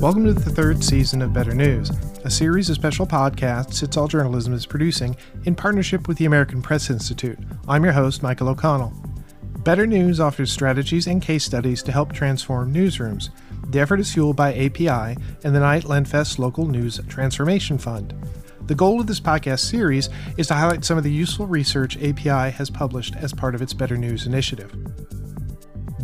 Welcome to the third season of Better News, a series of special podcasts It's All Journalism is producing in partnership with the American Press Institute. I'm your host, Michael O'Connell. Better News offers strategies and case studies to help transform newsrooms. The effort is fueled by API and the Knight Lenfest Local News Transformation Fund. The goal of this podcast series is to highlight some of the useful research API has published as part of its Better News initiative.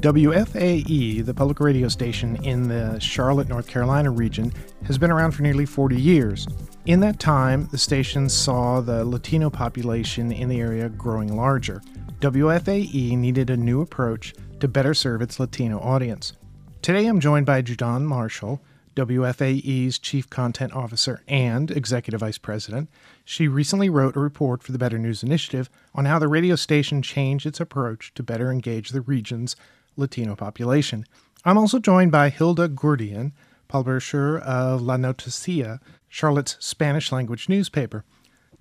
WFAE, the public radio station in the Charlotte, North Carolina region, has been around for nearly 40 years. In that time, the station saw the Latino population in the area growing larger. WFAE needed a new approach to better serve its Latino audience. Today I'm joined by Judon Marshall, WFAE's Chief Content Officer and Executive Vice President. She recently wrote a report for the Better News Initiative on how the radio station changed its approach to better engage the region's Latino population. I'm also joined by Hilda Gurdian, publisher of La Noticia, Charlotte's Spanish language newspaper.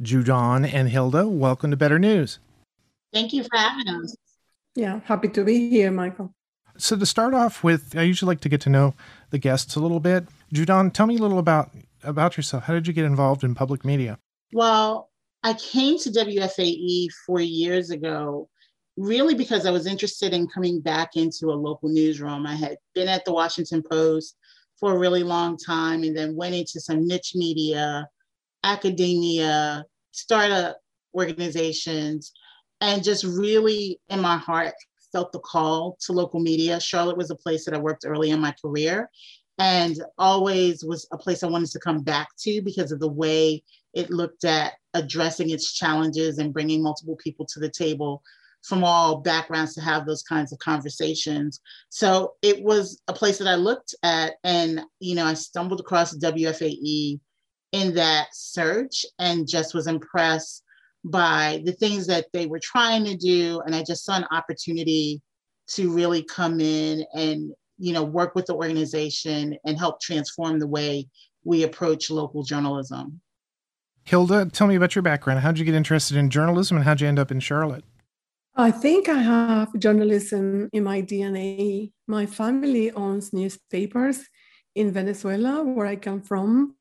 Judon and Hilda, welcome to Better News. Thank you for having us. Yeah, happy to be here, Michael. So, to start off with, I usually like to get to know the guests a little bit. Judon, tell me a little about about yourself. How did you get involved in public media? Well, I came to WFAE four years ago really because I was interested in coming back into a local newsroom. I had been at the Washington Post for a really long time and then went into some niche media, academia, startup organizations, and just really in my heart felt the call to local media. Charlotte was a place that I worked early in my career and always was a place I wanted to come back to because of the way it looked at addressing its challenges and bringing multiple people to the table from all backgrounds to have those kinds of conversations. So it was a place that I looked at, and you know, I stumbled across WFAE in that search and just was impressed by the things that they were trying to do, and I just saw an opportunity to really come in and you know work with the organization and help transform the way we approach local journalism. Hilda, tell me about your background. How'd you get interested in journalism and how'd you end up in Charlotte? I think I have journalism in my DNA. My family owns newspapers in Venezuela, where I come from.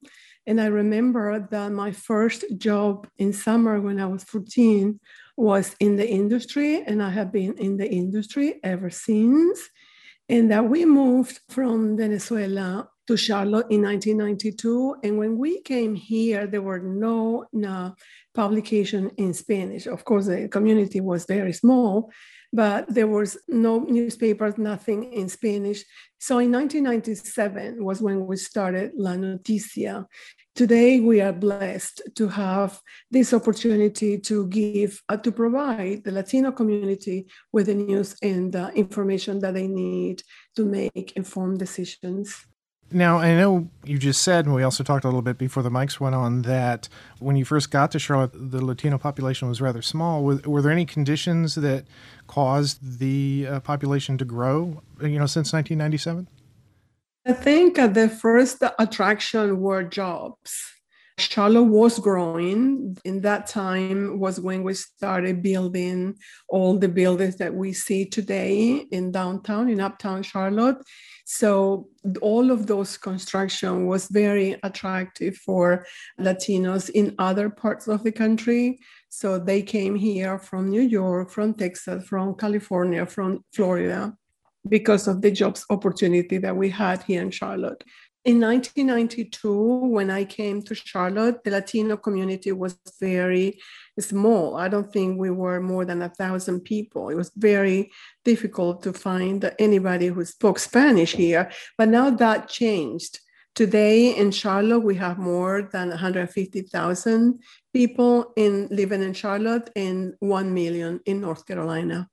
And I remember that my first job in summer when I was 14 was in the industry, and I have been in the industry ever since. And that we moved from Venezuela to Charlotte in 1992. And when we came here, there were no, no publication in Spanish. Of course, the community was very small, but there was no newspapers, nothing in Spanish. So in 1997 was when we started La Noticia. Today, we are blessed to have this opportunity to give, uh, to provide the Latino community with the news and the information that they need to make informed decisions. Now, I know you just said, and we also talked a little bit before the mics went on, that when you first got to Charlotte, the Latino population was rather small. Were, were there any conditions that caused the uh, population to grow, you know, since 1997? I think uh, the first attraction were jobs. Charlotte was growing. In that time was when we started building all the buildings that we see today in downtown, in uptown Charlotte. So all of those construction was very attractive for Latinos in other parts of the country. So they came here from New York, from Texas, from California, from Florida because of the jobs opportunity that we had here in Charlotte. In 1992, when I came to Charlotte, the Latino community was very small. I don't think we were more than a thousand people. It was very difficult to find anybody who spoke Spanish here. But now that changed. Today in Charlotte, we have more than 150,000 people in living in Charlotte and 1 million in North Carolina.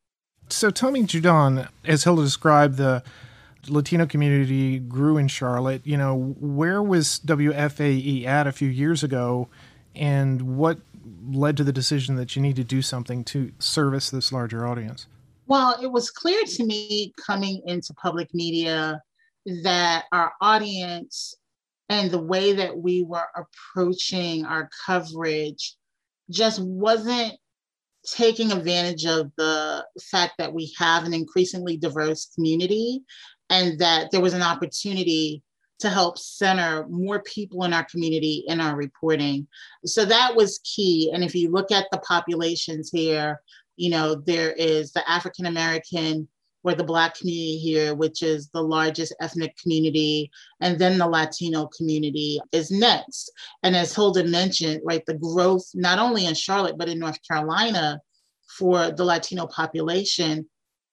So tell me, Judon, as Hilda described, the Latino community grew in Charlotte. You know, where was WFAE at a few years ago, and what led to the decision that you need to do something to service this larger audience? Well, it was clear to me coming into public media that our audience and the way that we were approaching our coverage just wasn't taking advantage of the fact that we have an increasingly diverse community and that there was an opportunity to help center more people in our community in our reporting. So that was key. And if you look at the populations here, you know, there is the African American or the Black community here, which is the largest ethnic community, and then the Latino community is next. And as Hilda mentioned, right, the growth not only in Charlotte, but in North Carolina for the Latino population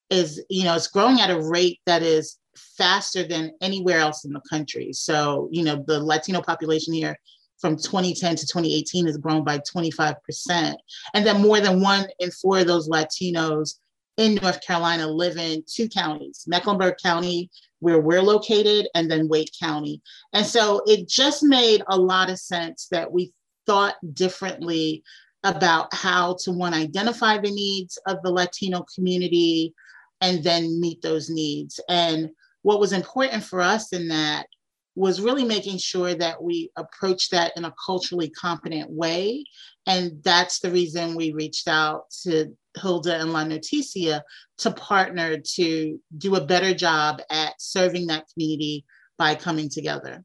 is, you know, it's growing at a rate that is faster than anywhere else in the country. So, you know, the Latino population here from 2010 to 2018 has grown by 25%. And then more than one in four of those Latinos in North Carolina live in two counties, Mecklenburg County, where we're located, and then Wake County. And so it just made a lot of sense that we thought differently about how to one identify the needs of the Latino community and then meet those needs. And what was important for us in that was really making sure that we approach that in a culturally competent way. And that's the reason we reached out to Hilda and La Noticia to partner to do a better job at serving that community by coming together.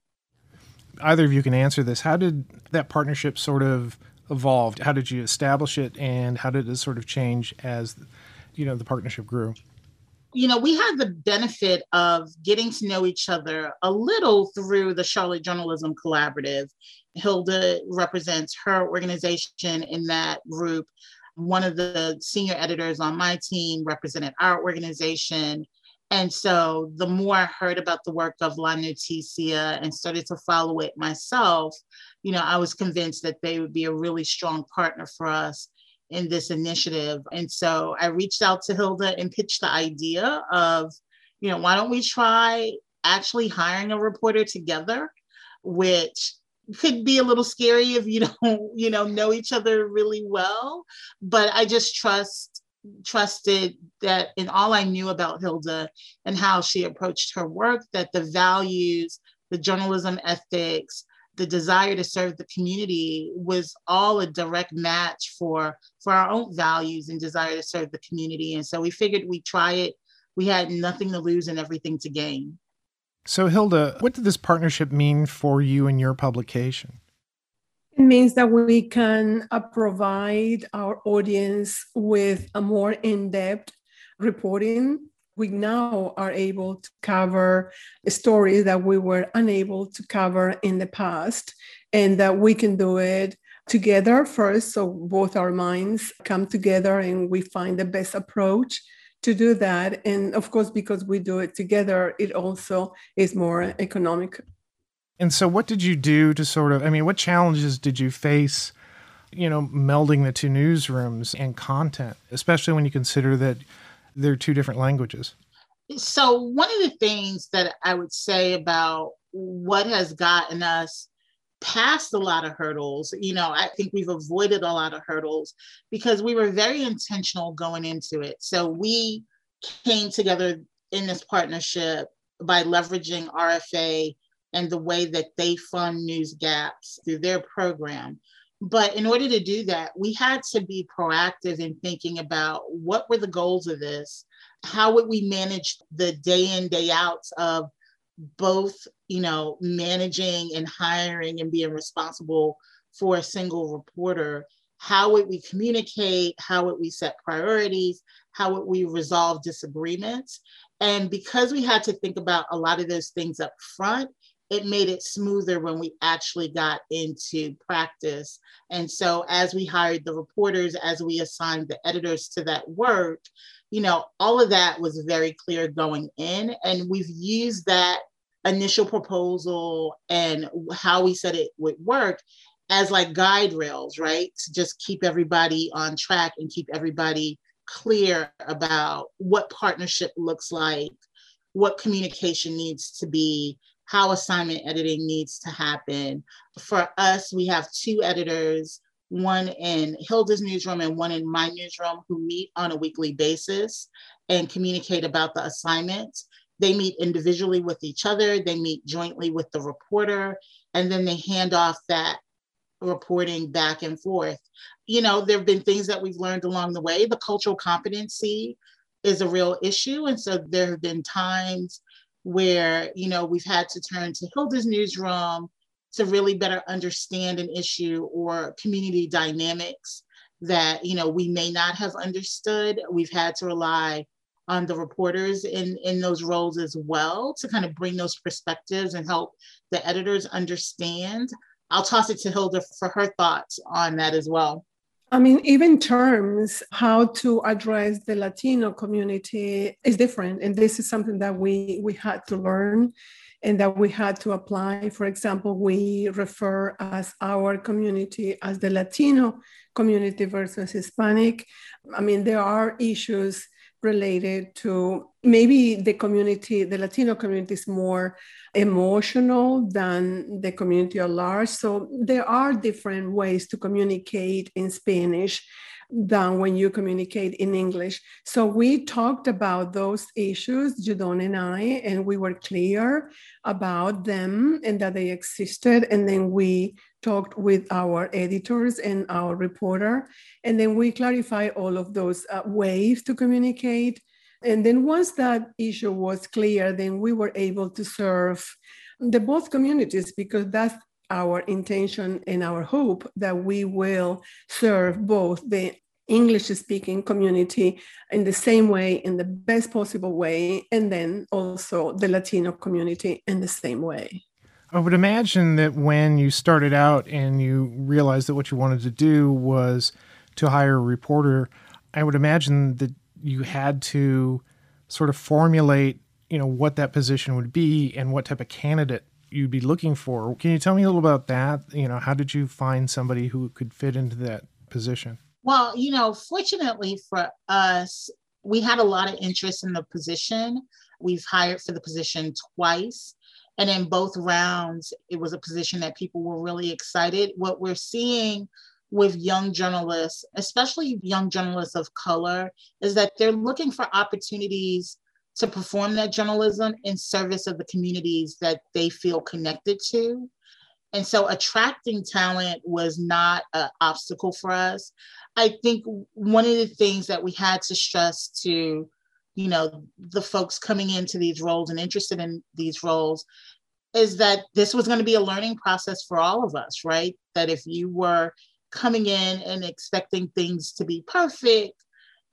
Either of you can answer this. How did that partnership sort of evolve? How did you establish it and how did it sort of change as you know the partnership grew? You know, we had the benefit of getting to know each other a little through the Charlotte Journalism Collaborative. Hilda represents her organization in that group. One of the senior editors on my team represented our organization. And so the more I heard about the work of La Noticia and started to follow it myself, you know, I was convinced that they would be a really strong partner for us in this initiative. And so I reached out to Hilda and pitched the idea of, you know, why don't we try actually hiring a reporter together, which could be a little scary if you don't, you know, know each other really well. But I just trust trusted that in all I knew about Hilda and how she approached her work, that the values, the journalism ethics, the desire to serve the community was all a direct match for for our own values and desire to serve the community. And so we figured we'd try it. We had nothing to lose and everything to gain. So hilda what did this partnership mean for you and your publication? It means that we can uh, provide our audience with a more in-depth reporting we now are able to cover stories that we were unable to cover in the past, and that we can do it together first. So both our minds come together and we find the best approach to do that. And of course, because we do it together, it also is more economic. And so, what did you do to sort of, I mean, what challenges did you face? You know, melding the two newsrooms and content, especially when you consider that they're two different languages. So, one of the things that I would say about what has gotten us past a lot of hurdles, you know, I think we've avoided a lot of hurdles because we were very intentional going into it. So, we came together in this partnership by leveraging RFA and the way that they fund news gaps through their program. But in order to do that, we had to be proactive in thinking about what were the goals of this? How would we manage the day in, day outs of both, you know, managing and hiring and being responsible for a single reporter? How would we communicate? How would we set priorities? How would we resolve disagreements? And because we had to think about a lot of those things up front, it made it smoother when we actually got into practice. And so, as we hired the reporters, as we assigned the editors to that work, you know, all of that was very clear going in. And we've used that initial proposal and how we said it would work as like guide rails, right? To just keep everybody on track and keep everybody clear about what partnership looks like, what communication needs to be, how assignment editing needs to happen. For us, we have two editors, one in Hilda's newsroom and one in my newsroom, who meet on a weekly basis and communicate about the assignment. They meet individually with each other, they meet jointly with the reporter, and then they hand off that reporting back and forth. You know, there have been things that we've learned along the way. The cultural competency is a real issue. And so there have been times where, you know, we've had to turn to Hilda's newsroom to really better understand an issue or community dynamics that, you know, we may not have understood. We've had to rely on the reporters in, in those roles as well to kind of bring those perspectives and help the editors understand. I'll toss it to Hilda for her thoughts on that as well. I mean, even terms, how to address the Latino community is different. And this is something that we, we had to learn and that we had to apply. For example, we refer as our community as the Latino community versus Hispanic. I mean, there are issues related to maybe the community, the Latino community is more emotional than the community at large. So there are different ways to communicate in Spanish than when you communicate in English. So we talked about those issues, Judon and I, and we were clear about them and that they existed. And then we talked with our editors and our reporter. And then we clarify all of those uh, ways to communicate. And then once that issue was clear, then we were able to serve the both communities because that's our intention and our hope that we will serve both the English speaking community in the same way, in the best possible way, and then also the Latino community in the same way. I would imagine that when you started out and you realized that what you wanted to do was to hire a reporter, I would imagine that you had to sort of formulate, you know, what that position would be and what type of candidate you'd be looking for. Can you tell me a little about that? You know, how did you find somebody who could fit into that position? Well, you know, fortunately for us, we had a lot of interest in the position. We've hired for the position twice. And in both rounds, it was a position that people were really excited. What we're seeing with young journalists, especially young journalists of color, is that they're looking for opportunities to perform that journalism in service of the communities that they feel connected to. And so attracting talent was not an obstacle for us. I think one of the things that we had to stress to you know the folks coming into these roles and interested in these roles is that this was going to be a learning process for all of us right? That if you were coming in and expecting things to be perfect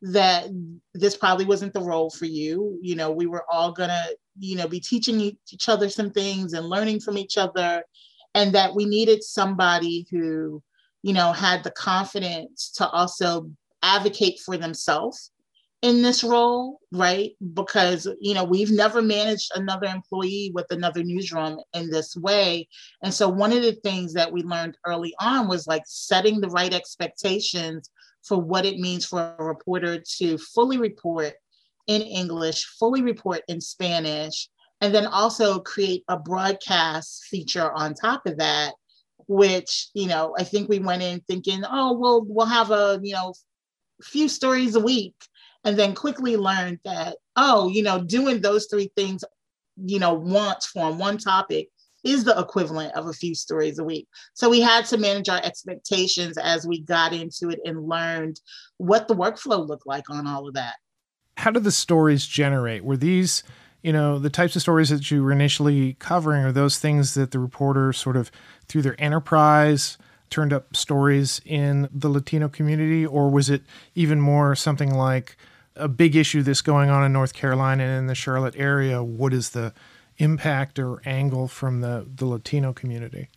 that this probably wasn't the role for you. You know we were all going to you know be teaching each other some things and learning from each other and that we needed somebody who you know had the confidence to also advocate for themselves in this role, right? Because, you know, we've never managed another employee with another newsroom in this way. And so, one of the things that we learned early on was like setting the right expectations for what it means for a reporter to fully report in English, fully report in Spanish, and then also create a broadcast feature on top of that. Which, you know, I think we went in thinking, oh, well, we'll have a, you know, few stories a week and then quickly learned that, oh, you know, doing those three things, you know, once for one topic is the equivalent of a few stories a week. So we had to manage our expectations as we got into it and learned what the workflow looked like on all of that. How did the stories generate? Were these, you know, the types of stories that you were initially covering are those things that the reporter sort of through their enterprise turned up stories in the Latino community, or was it even more something like a big issue that's going on in North Carolina and in the Charlotte area? What is the impact or angle from the, the Latino community?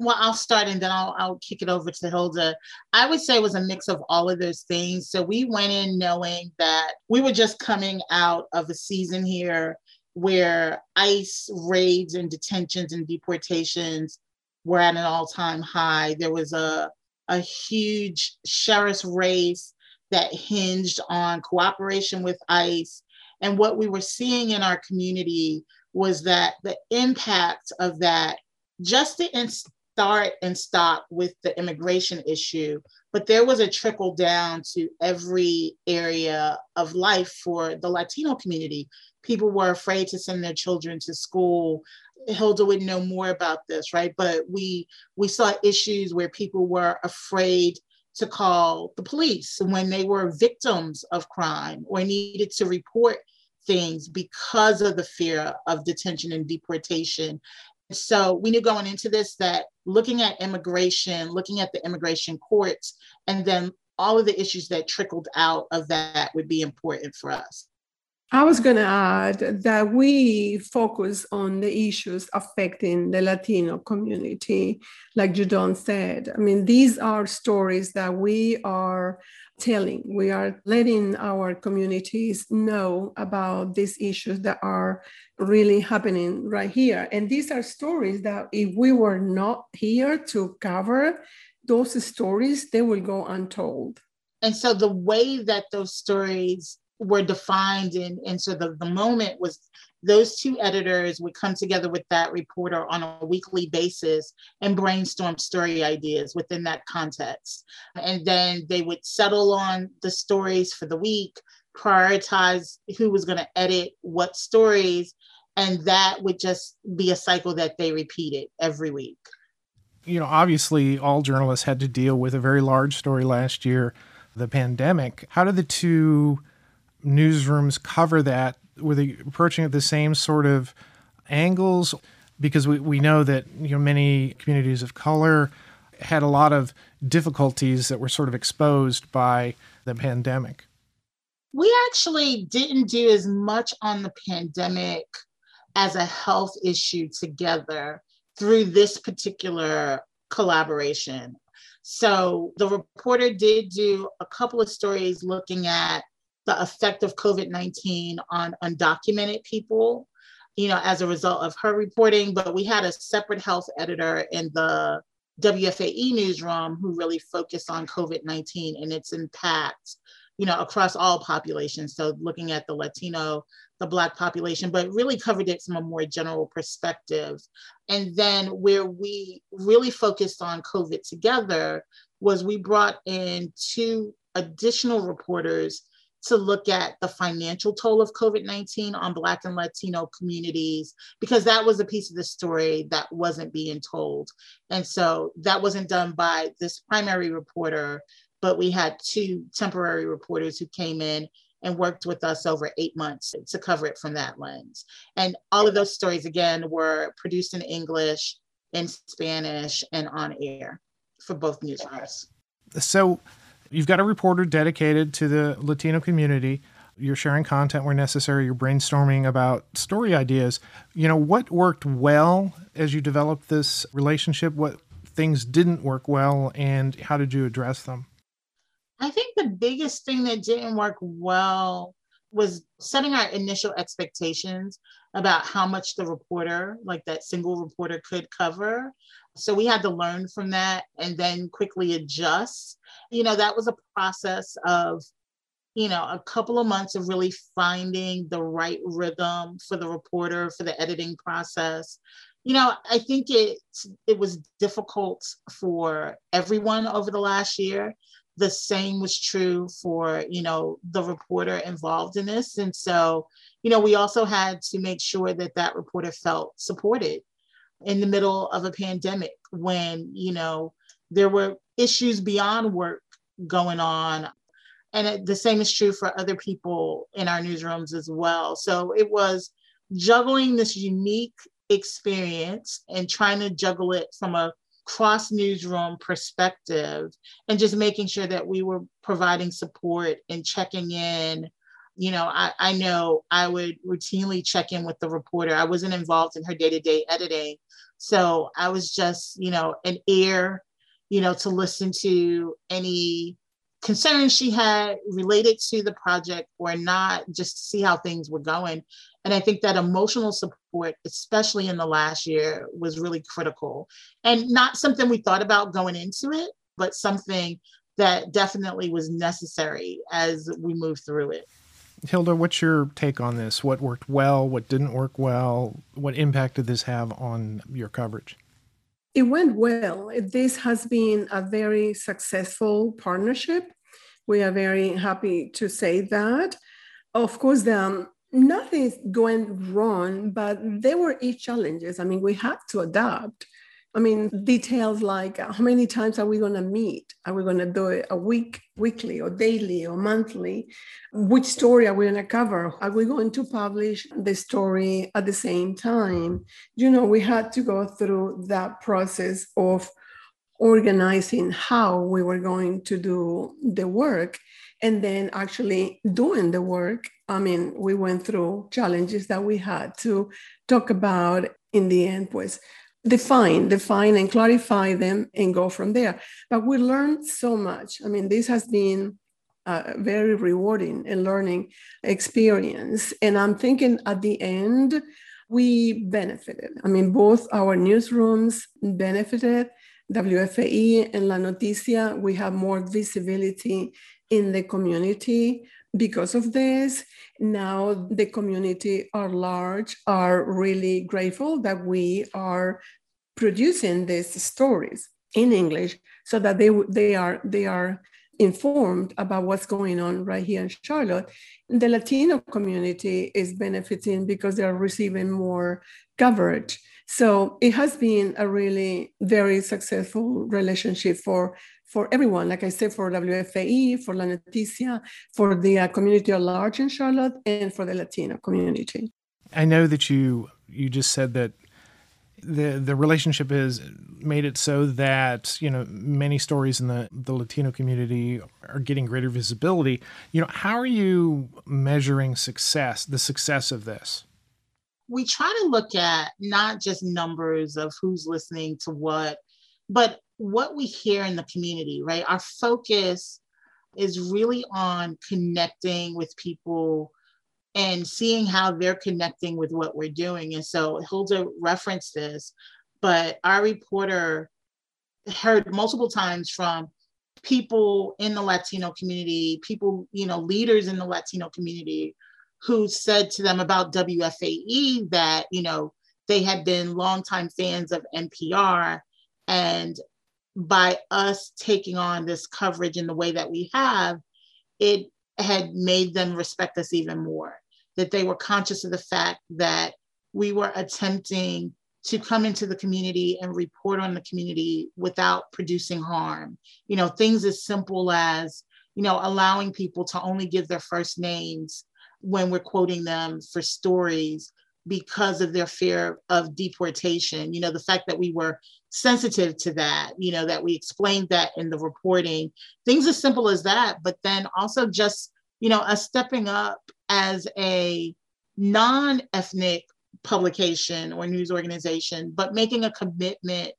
Well, I'll start and then I'll, I'll kick it over to Hilda. I would say it was a mix of all of those things. So we went in knowing that we were just coming out of a season here where ICE raids and detentions and deportations were at an all-time high. There was a a huge sheriff's race that hinged on cooperation with ICE. And what we were seeing in our community was that the impact of that just didn't start and stop with the immigration issue, but there was a trickle down to every area of life for the Latino community. People were afraid to send their children to school Hilda would know more about this, right? But we we saw issues where people were afraid to call the police when they were victims of crime or needed to report things because of the fear of detention and deportation. So we knew going into this that looking at immigration, looking at the immigration courts, and then all of the issues that trickled out of that would be important for us. I was going to add that we focus on the issues affecting the Latino community, like Judon said. I mean, these are stories that we are telling. We are letting our communities know about these issues that are really happening right here. And these are stories that if we were not here to cover those stories, they will go untold. And so the way that those stories were defined and, and so the, the moment was those two editors would come together with that reporter on a weekly basis and brainstorm story ideas within that context and then they would settle on the stories for the week prioritize who was going to edit what stories and that would just be a cycle that they repeated every week you know obviously all journalists had to deal with a very large story last year the pandemic how did the two newsrooms cover that? Were they approaching it the same sort of angles? Because we, we know that you know many communities of color had a lot of difficulties that were sort of exposed by the pandemic. We actually didn't do as much on the pandemic as a health issue together through this particular collaboration. So the reporter did do a couple of stories looking at the effect of COVID 19 on undocumented people, you know, as a result of her reporting. But we had a separate health editor in the WFAE newsroom who really focused on COVID 19 and its impact, you know, across all populations. So looking at the Latino, the Black population, but really covered it from a more general perspective. And then where we really focused on COVID together was we brought in two additional reporters to look at the financial toll of COVID 19 on Black and Latino communities, because that was a piece of the story that wasn't being told. And so that wasn't done by this primary reporter, but we had two temporary reporters who came in and worked with us over eight months to cover it from that lens. And all of those stories, again, were produced in English, in Spanish, and on air for both newsrooms. So, You've got a reporter dedicated to the Latino community. You're sharing content where necessary. You're brainstorming about story ideas. You know, what worked well as you developed this relationship? What things didn't work well, and how did you address them? I think the biggest thing that didn't work well was setting our initial expectations about how much the reporter, like that single reporter, could cover. So we had to learn from that and then quickly adjust. You know, that was a process of, you know, a couple of months of really finding the right rhythm for the reporter, for the editing process. You know, I think it it was difficult for everyone over the last year. The same was true for, you know, the reporter involved in this. And so, you know, we also had to make sure that that reporter felt supported in the middle of a pandemic when, you know, there were issues beyond work going on. And it, the same is true for other people in our newsrooms as well. So it was juggling this unique experience and trying to juggle it from a cross newsroom perspective and just making sure that we were providing support and checking in you know I, I know i would routinely check in with the reporter i wasn't involved in her day-to-day editing so I was just, you know, an ear, you know, to listen to any concerns she had related to the project or not, just to see how things were going. And I think that emotional support, especially in the last year, was really critical and not something we thought about going into it, but something that definitely was necessary as we move through it. Hilda, what's your take on this? What worked well? What didn't work well? What impact did this have on your coverage? It went well. This has been a very successful partnership. We are very happy to say that. Of course, um, nothing going wrong, but there were each challenges. I mean, we had to adapt I mean, details like uh, how many times are we going to meet? Are we going to do it a week, weekly, or daily, or monthly? Which story are we going to cover? Are we going to publish the story at the same time? You know, we had to go through that process of organizing how we were going to do the work and then actually doing the work. I mean, we went through challenges that we had to talk about in the end, pues define, define and clarify them and go from there. But we learned so much. I mean, this has been a very rewarding and learning experience. And I'm thinking at the end, we benefited. I mean, both our newsrooms benefited. WFAE and La Noticia, we have more visibility in the community because of this. Now the community are large are really grateful that we are producing these stories in English so that they, they are they are informed about what's going on right here in Charlotte. The Latino community is benefiting because they are receiving more coverage. So it has been a really very successful relationship for for everyone, like I said, for WFAE, for La Noticia, for the uh, community at large in Charlotte, and for the Latino community. I know that you you just said that the the relationship has made it so that you know many stories in the the Latino community are getting greater visibility. You know, how are you measuring success, the success of this? We try to look at not just numbers of who's listening to what, but what we hear in the community, right? Our focus is really on connecting with people and seeing how they're connecting with what we're doing. And so Hilda referenced this, but our reporter heard multiple times from people in the Latino community, people, you know, leaders in the Latino community who said to them about WFAE that, you know, they had been longtime fans of NPR and by us taking on this coverage in the way that we have, it had made them respect us even more. That they were conscious of the fact that we were attempting to come into the community and report on the community without producing harm. You know, things as simple as, you know, allowing people to only give their first names when we're quoting them for stories because of their fear of deportation. You know, the fact that we were sensitive to that, you know, that we explained that in the reporting, things as simple as that, but then also just, you know, us stepping up as a non ethnic publication or news organization, but making a commitment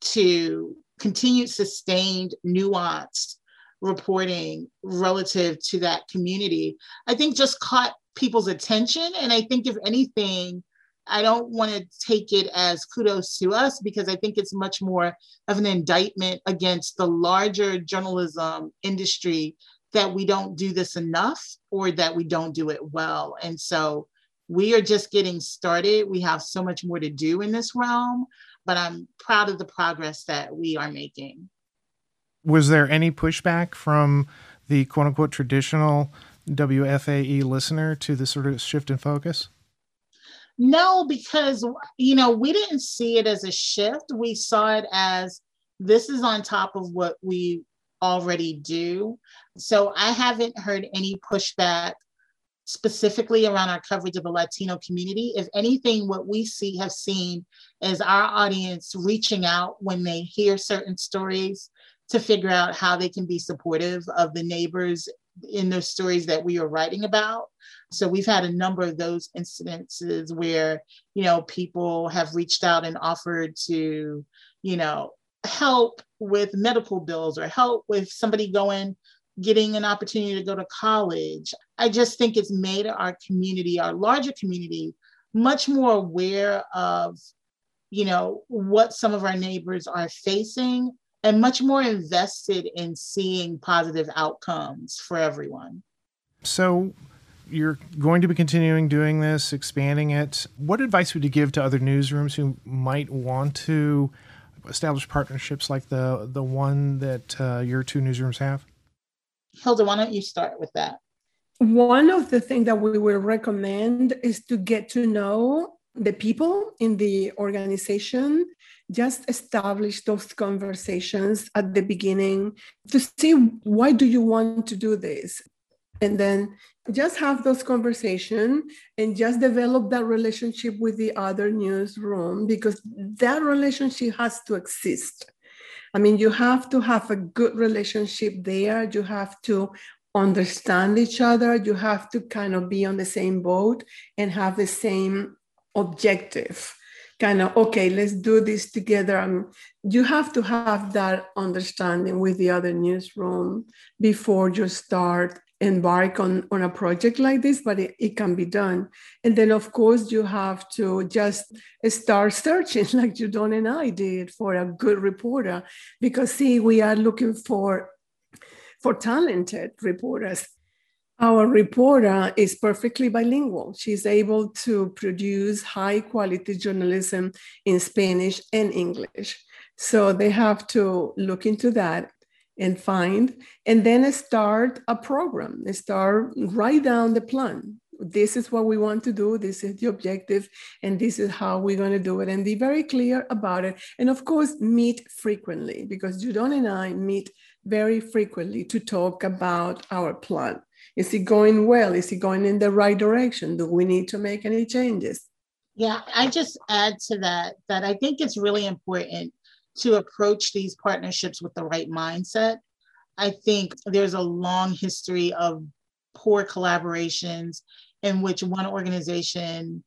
to continued sustained, nuanced reporting relative to that community, I think just caught people's attention. And I think, if anything, I don't want to take it as kudos to us because I think it's much more of an indictment against the larger journalism industry that we don't do this enough or that we don't do it well. And so we are just getting started. We have so much more to do in this realm, but I'm proud of the progress that we are making. Was there any pushback from the quote unquote traditional WFAE listener to this sort of shift in focus? No, because you know, we didn't see it as a shift. We saw it as this is on top of what we already do. So I haven't heard any pushback specifically around our coverage of the Latino community. If anything, what we see have seen is our audience reaching out when they hear certain stories to figure out how they can be supportive of the neighbors in those stories that we are writing about. So we've had a number of those incidences where, you know, people have reached out and offered to, you know, help with medical bills or help with somebody going getting an opportunity to go to college. I just think it's made our community, our larger community, much more aware of, you know, what some of our neighbors are facing and much more invested in seeing positive outcomes for everyone. So, you're going to be continuing doing this, expanding it. What advice would you give to other newsrooms who might want to establish partnerships like the the one that uh, your two newsrooms have? Hilda, why don't you start with that? One of the things that we will recommend is to get to know the people in the organization just establish those conversations at the beginning to see why do you want to do this and then just have those conversation and just develop that relationship with the other newsroom because that relationship has to exist. I mean you have to have a good relationship there. You have to understand each other. You have to kind of be on the same boat and have the same objective. Kind of okay let's do this together. Um, you have to have that understanding with the other newsroom before you start embark on, on a project like this, but it, it can be done. And then, of course, you have to just start searching, like Judon and I did, for a good reporter. Because, see, we are looking for for talented reporters. Our reporter is perfectly bilingual. She's able to produce high quality journalism in Spanish and English. So they have to look into that and find, and then start a program. Start write down the plan. This is what we want to do. This is the objective, and this is how we're going to do it. And be very clear about it. And of course, meet frequently because Judon and I meet very frequently to talk about our plan. Is it going well? Is it going in the right direction? Do we need to make any changes? Yeah, I just add to that that I think it's really important to approach these partnerships with the right mindset. I think there's a long history of poor collaborations in which one organization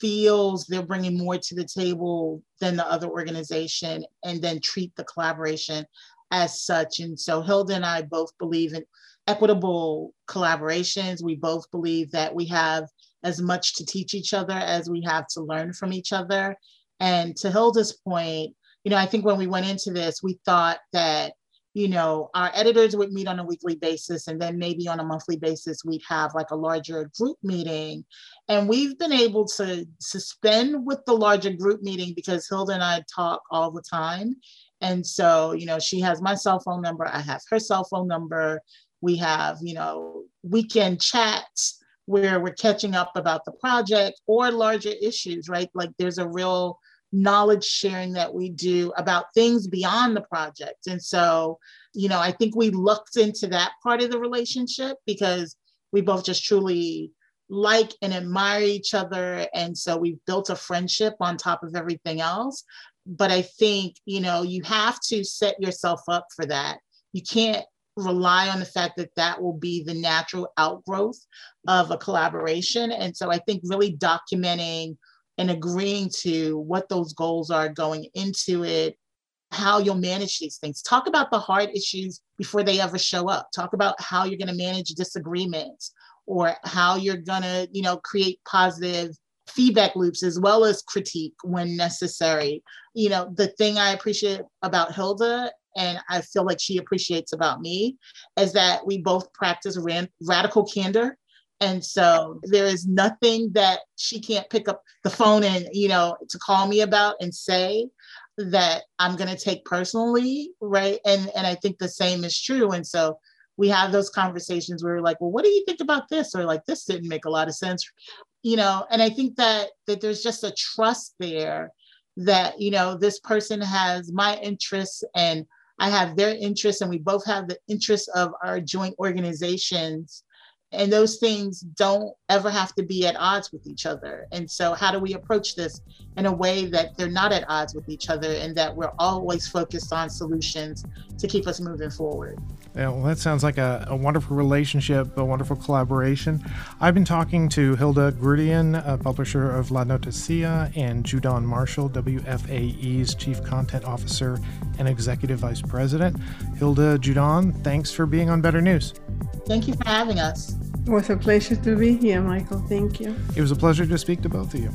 feels they're bringing more to the table than the other organization and then treat the collaboration as such. And so Hilda and I both believe in equitable collaborations. We both believe that we have as much to teach each other as we have to learn from each other. And to Hilda's point, you know, I think when we went into this, we thought that, you know, our editors would meet on a weekly basis and then maybe on a monthly basis, we'd have like a larger group meeting. And we've been able to suspend with the larger group meeting because Hilda and I talk all the time. And so, you know, she has my cell phone number, I have her cell phone number. We have, you know, weekend chats where we're catching up about the project or larger issues, right? Like there's a real knowledge sharing that we do about things beyond the project. And so, you know, I think we looked into that part of the relationship because we both just truly like and admire each other. And so we've built a friendship on top of everything else. But I think, you know, you have to set yourself up for that. You can't rely on the fact that that will be the natural outgrowth of a collaboration. And so I think really documenting and agreeing to what those goals are going into it, how you'll manage these things. Talk about the hard issues before they ever show up. Talk about how you're going to manage disagreements or how you're going to, you know, create positive feedback loops as well as critique when necessary. You know, the thing I appreciate about Hilda and I feel like she appreciates about me is that we both practice ran- radical candor and so there is nothing that she can't pick up the phone and, you know, to call me about and say that I'm going to take personally. Right. And, and I think the same is true. And so we have those conversations where we're like, well, what do you think about this? Or like, this didn't make a lot of sense, you know? And I think that, that there's just a trust there that, you know, this person has my interests and I have their interests and we both have the interests of our joint organizations and those things don't ever have to be at odds with each other and so how do we approach this in a way that they're not at odds with each other and that we're always focused on solutions to keep us moving forward yeah, well, that sounds like a, a, wonderful relationship, a wonderful collaboration. I've been talking to Hilda Gurdian, a publisher of La Noticia, and Judon Marshall, WFAE's Chief Content Officer and Executive Vice President. Hilda, Judon, thanks for being on Better News. Thank you for having us. It was a pleasure to be here, Michael. Thank you. It was a pleasure to speak to both of you.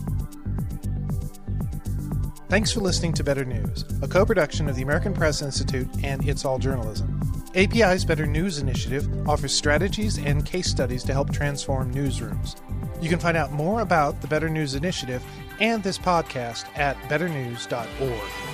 Thanks for listening to Better News, a co production of the American Press Institute and It's All Journalism. API's Better News initiative offers strategies and case studies to help transform newsrooms. You can find out more about the Better News initiative and this podcast at betternews.org.